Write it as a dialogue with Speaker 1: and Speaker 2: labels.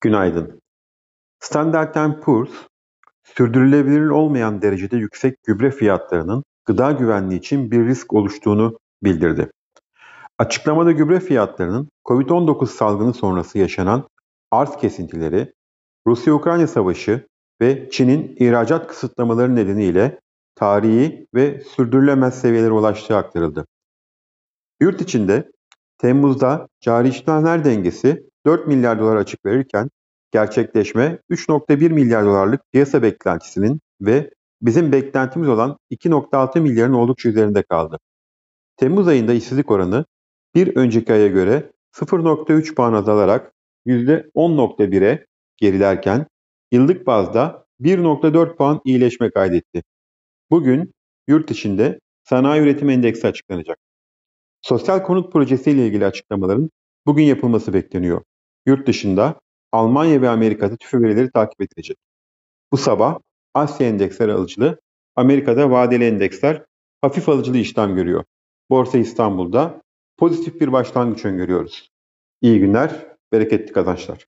Speaker 1: Günaydın. Standard Poor's, sürdürülebilir olmayan derecede yüksek gübre fiyatlarının gıda güvenliği için bir risk oluştuğunu bildirdi. Açıklamada gübre fiyatlarının COVID-19 salgını sonrası yaşanan arz kesintileri, Rusya-Ukrayna savaşı ve Çin'in ihracat kısıtlamaları nedeniyle tarihi ve sürdürülemez seviyelere ulaştığı aktarıldı. Yurt içinde Temmuz'da cari işlemler dengesi 4 milyar dolar açık verirken gerçekleşme 3.1 milyar dolarlık piyasa beklentisinin ve bizim beklentimiz olan 2.6 milyarın oldukça üzerinde kaldı. Temmuz ayında işsizlik oranı bir önceki aya göre 0.3 puan azalarak %10.1'e gerilerken yıllık bazda 1.4 puan iyileşme kaydetti. Bugün yurt içinde sanayi üretim endeksi açıklanacak. Sosyal konut projesi ile ilgili açıklamaların bugün yapılması bekleniyor. Yurt dışında Almanya ve Amerika'da tüfe verileri takip edilecek. Bu sabah Asya endeksleri alıcılı, Amerika'da vadeli endeksler hafif alıcılı işlem görüyor. Borsa İstanbul'da pozitif bir başlangıç öngörüyoruz. İyi günler, bereketli kazançlar.